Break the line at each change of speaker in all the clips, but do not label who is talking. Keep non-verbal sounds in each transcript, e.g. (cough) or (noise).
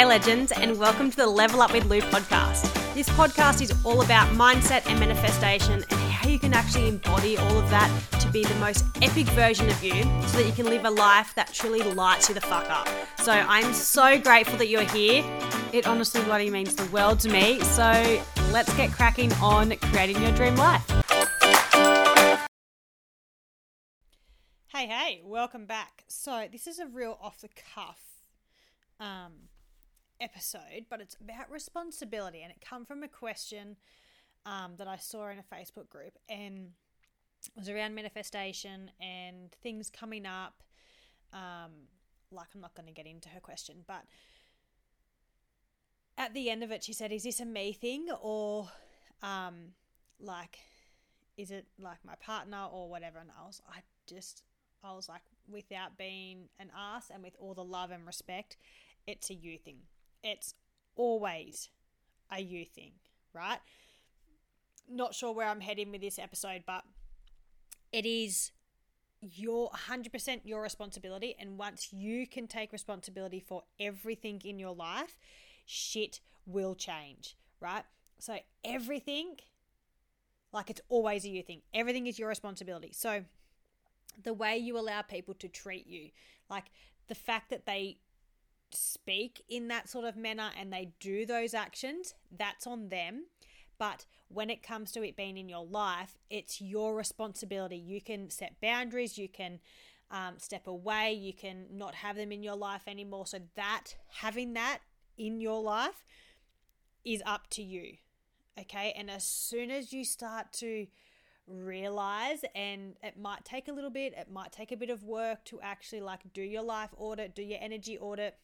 Hey, legends, and welcome to the Level Up with Lou podcast. This podcast is all about mindset and manifestation and how you can actually embody all of that to be the most epic version of you so that you can live a life that truly lights you the fuck up. So, I'm so grateful that you're here. It honestly bloody means the world to me. So, let's get cracking on creating your dream life. Hey, hey, welcome back. So, this is a real off the cuff um, episode, but it's about responsibility, and it come from a question um, that I saw in a Facebook group, and it was around manifestation and things coming up. Um, like I'm not going to get into her question, but at the end of it, she said, "Is this a me thing, or um, like, is it like my partner or whatever?" And I was, I just, I was like, without being an ass and with all the love and respect, it's a you thing it's always a you thing, right? Not sure where I'm heading with this episode, but it is your 100% your responsibility. And once you can take responsibility for everything in your life, shit will change, right? So everything, like it's always a you thing, everything is your responsibility. So the way you allow people to treat you, like the fact that they speak in that sort of manner and they do those actions, that's on them. But when it comes to it being in your life, it's your responsibility. You can set boundaries, you can um, step away, you can not have them in your life anymore. So, that having that in your life is up to you. Okay. And as soon as you start to realize, and it might take a little bit, it might take a bit of work to actually like do your life audit, do your energy audit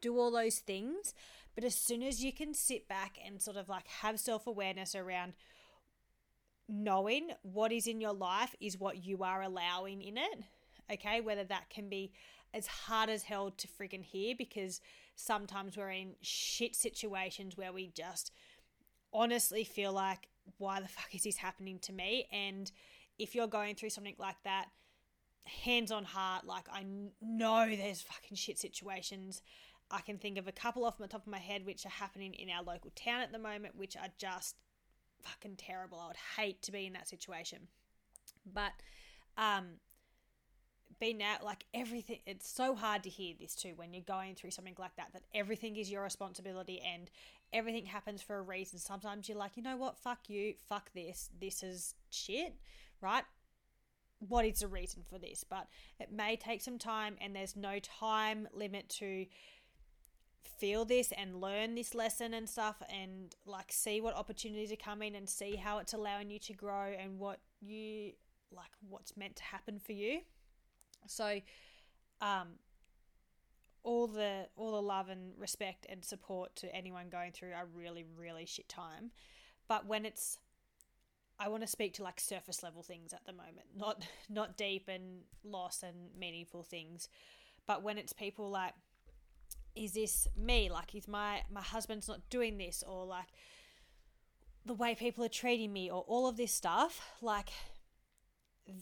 do all those things. But as soon as you can sit back and sort of like have self awareness around knowing what is in your life is what you are allowing in it, okay, whether that can be as hard as hell to friggin' hear because sometimes we're in shit situations where we just honestly feel like, why the fuck is this happening to me? And if you're going through something like that, hands on heart, like I know there's fucking shit situations I can think of a couple off the top of my head which are happening in our local town at the moment, which are just fucking terrible. I would hate to be in that situation. But um being out like everything it's so hard to hear this too when you're going through something like that that everything is your responsibility and everything happens for a reason. Sometimes you're like you know what? Fuck you. Fuck this. This is shit. Right? What is the reason for this? But it may take some time and there's no time limit to feel this and learn this lesson and stuff and like see what opportunities are coming and see how it's allowing you to grow and what you like what's meant to happen for you. So um all the all the love and respect and support to anyone going through a really really shit time. But when it's I want to speak to like surface level things at the moment not (laughs) not deep and lost and meaningful things. But when it's people like is this me? Like, is my my husband's not doing this, or like the way people are treating me, or all of this stuff? Like,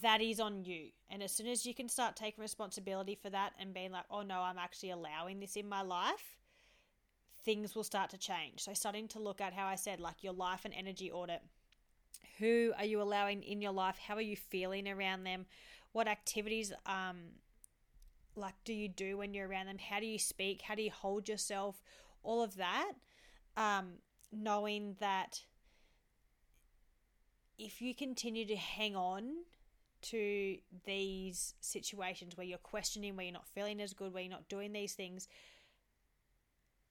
that is on you. And as soon as you can start taking responsibility for that and being like, oh no, I'm actually allowing this in my life, things will start to change. So, starting to look at how I said, like your life and energy audit. Who are you allowing in your life? How are you feeling around them? What activities um, like do you do when you're around them? How do you speak? How do you hold yourself? All of that. Um, knowing that if you continue to hang on to these situations where you're questioning, where you're not feeling as good, where you're not doing these things,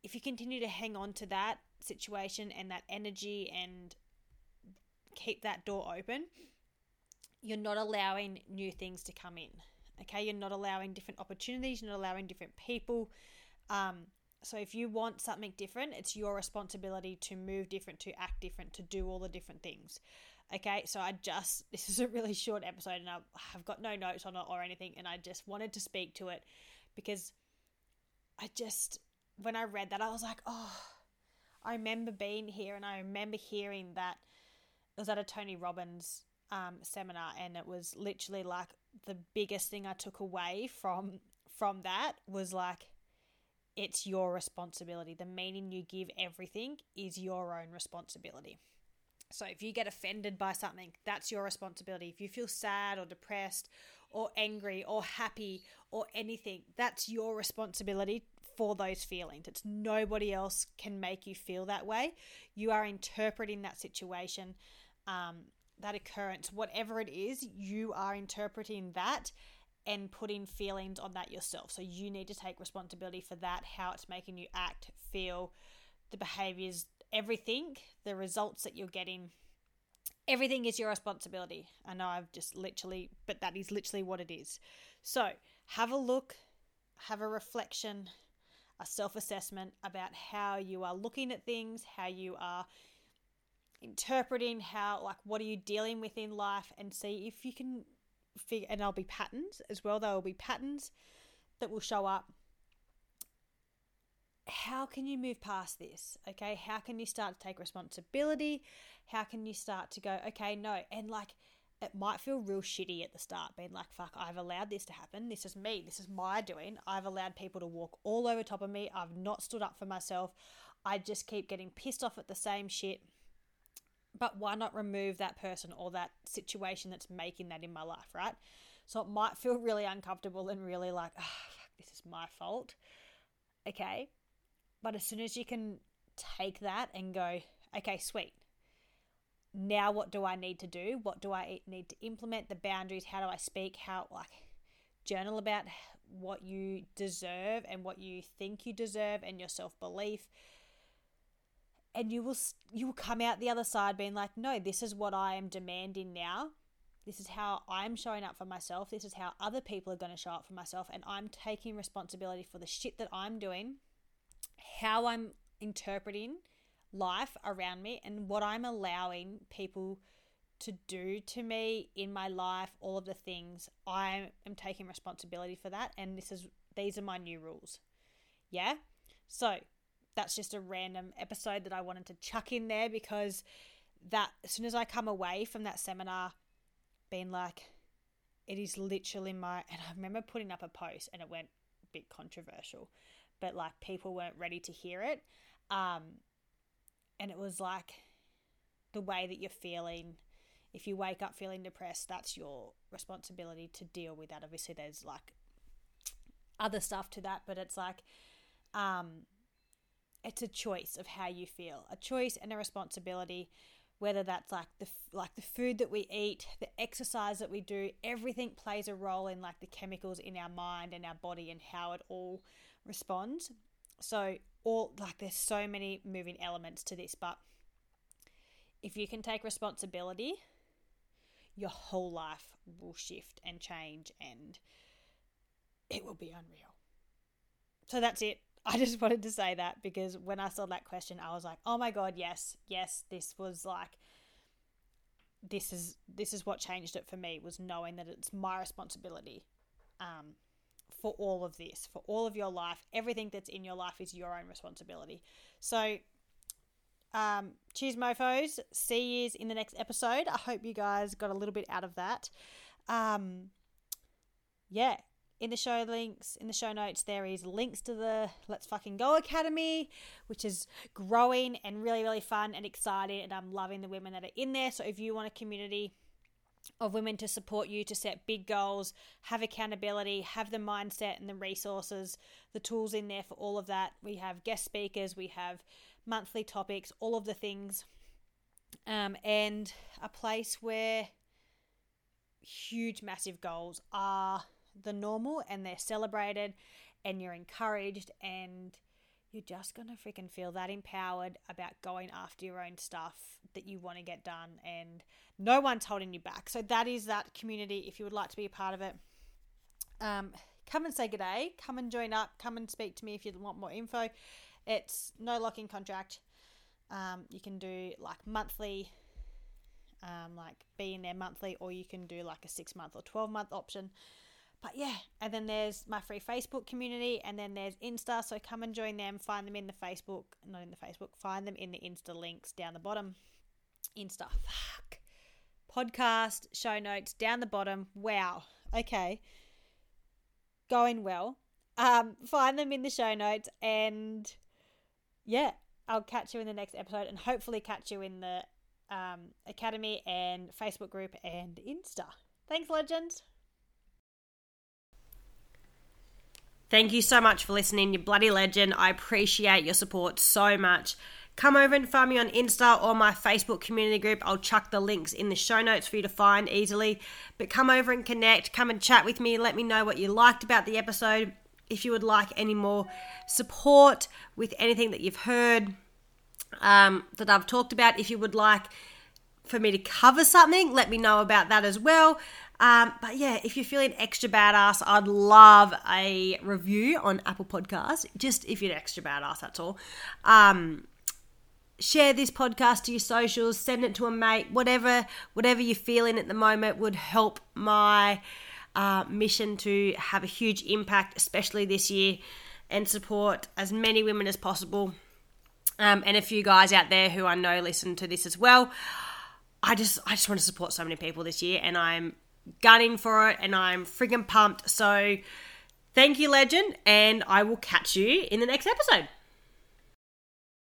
if you continue to hang on to that situation and that energy and keep that door open, you're not allowing new things to come in. Okay, you're not allowing different opportunities, you're not allowing different people. Um, so if you want something different, it's your responsibility to move different, to act different, to do all the different things. Okay, so I just, (laughs) this is a really short episode and I've got no notes on it or anything, and I just wanted to speak to it because I just, when I read that, I was like, oh, I remember being here and I remember hearing that it was at a Tony Robbins um, seminar, and it was literally like the biggest thing I took away from from that was like it's your responsibility. The meaning you give everything is your own responsibility. So if you get offended by something, that's your responsibility. If you feel sad or depressed or angry or happy or anything, that's your responsibility for those feelings. It's nobody else can make you feel that way. You are interpreting that situation, um, that occurrence, whatever it is, you are interpreting that and putting feelings on that yourself. So you need to take responsibility for that, how it's making you act, feel, the behaviors, everything, the results that you're getting. Everything is your responsibility. I know I've just literally, but that is literally what it is. So have a look, have a reflection, a self assessment about how you are looking at things, how you are interpreting, how, like, what are you dealing with in life, and see if you can figure, and there'll be patterns as well. There will be patterns that will show up. How can you move past this? Okay, how can you start to take responsibility? How can you start to go, okay, no, and like it might feel real shitty at the start, being like, fuck, I've allowed this to happen. This is me. This is my doing. I've allowed people to walk all over top of me. I've not stood up for myself. I just keep getting pissed off at the same shit but why not remove that person or that situation that's making that in my life, right? So it might feel really uncomfortable and really like, oh, fuck, this is my fault. Okay. But as soon as you can take that and go, okay, sweet. Now what do I need to do? What do I need to implement? The boundaries, how do I speak? How, like, journal about what you deserve and what you think you deserve and your self belief and you will you will come out the other side being like no this is what i am demanding now. This is how i'm showing up for myself. This is how other people are going to show up for myself and i'm taking responsibility for the shit that i'm doing how i'm interpreting life around me and what i'm allowing people to do to me in my life all of the things. I am taking responsibility for that and this is these are my new rules. Yeah? So that's just a random episode that I wanted to chuck in there because that as soon as I come away from that seminar being like it is literally my and I remember putting up a post and it went a bit controversial but like people weren't ready to hear it. Um and it was like the way that you're feeling if you wake up feeling depressed that's your responsibility to deal with that. Obviously there's like other stuff to that but it's like um it's a choice of how you feel, a choice and a responsibility. Whether that's like the like the food that we eat, the exercise that we do, everything plays a role in like the chemicals in our mind and our body and how it all responds. So all like there's so many moving elements to this, but if you can take responsibility, your whole life will shift and change and it will be unreal. So that's it. (laughs) I just wanted to say that because when I saw that question, I was like, oh my God, yes, yes, this was like, this is this is what changed it for me was knowing that it's my responsibility um, for all of this for all of your life. Everything that's in your life is your own responsibility. So um, cheers mofos. See you in the next episode. I hope you guys got a little bit out of that. Um, yeah in the show links in the show notes there is links to the let's fucking go academy which is growing and really really fun and exciting and i'm loving the women that are in there. So if you want a community of women to support you to set big goals have accountability have the mindset and the resources the tools in there for all of that we have guest speakers we have monthly topics all of the things. Um, and a place where huge massive goals are the normal and they're celebrated and you're encouraged and you're just going to freaking feel that empowered about going after your own stuff that you want to get done and no one's holding you back. So that is that community if you would like to be a part of it. Um, come and say good day. Come and join up. Come and speak to me if you want more info. It's no locking contract. Um, you can do like monthly, um, like be in there monthly, or you can do like a six month or 12 month option. But yeah, and then there's my free Facebook community, and then there's Insta. So come and join them. Find them in the Facebook, not in the Facebook. Find them in the Insta links down the bottom. Insta, fuck. Podcast show notes down the bottom. Wow. Okay. Going well. Um, find them in the show notes. And yeah, I'll catch you in the next episode and hopefully catch you in the um, Academy and Facebook group and Insta. Thanks, legends.
Thank you so much for listening, you bloody legend. I appreciate your support so much. Come over and find me on Insta or my Facebook community group. I'll chuck the links in the show notes for you to find easily. But come over and connect, come and chat with me. Let me know what you liked about the episode. If you would like any more support with anything that you've heard um, that I've talked about, if you would like for me to cover something, let me know about that as well. Um, but yeah, if you're feeling extra badass, I'd love a review on Apple Podcasts. Just if you're extra badass, that's all. Um, share this podcast to your socials, send it to a mate, whatever, whatever you're feeling at the moment would help my uh, mission to have a huge impact, especially this year, and support as many women as possible. Um, and a few guys out there who I know listen to this as well. I just I just want to support so many people this year, and I'm gunning for it, and I'm friggin' pumped. So, thank you, legend, and I will catch you in the next episode.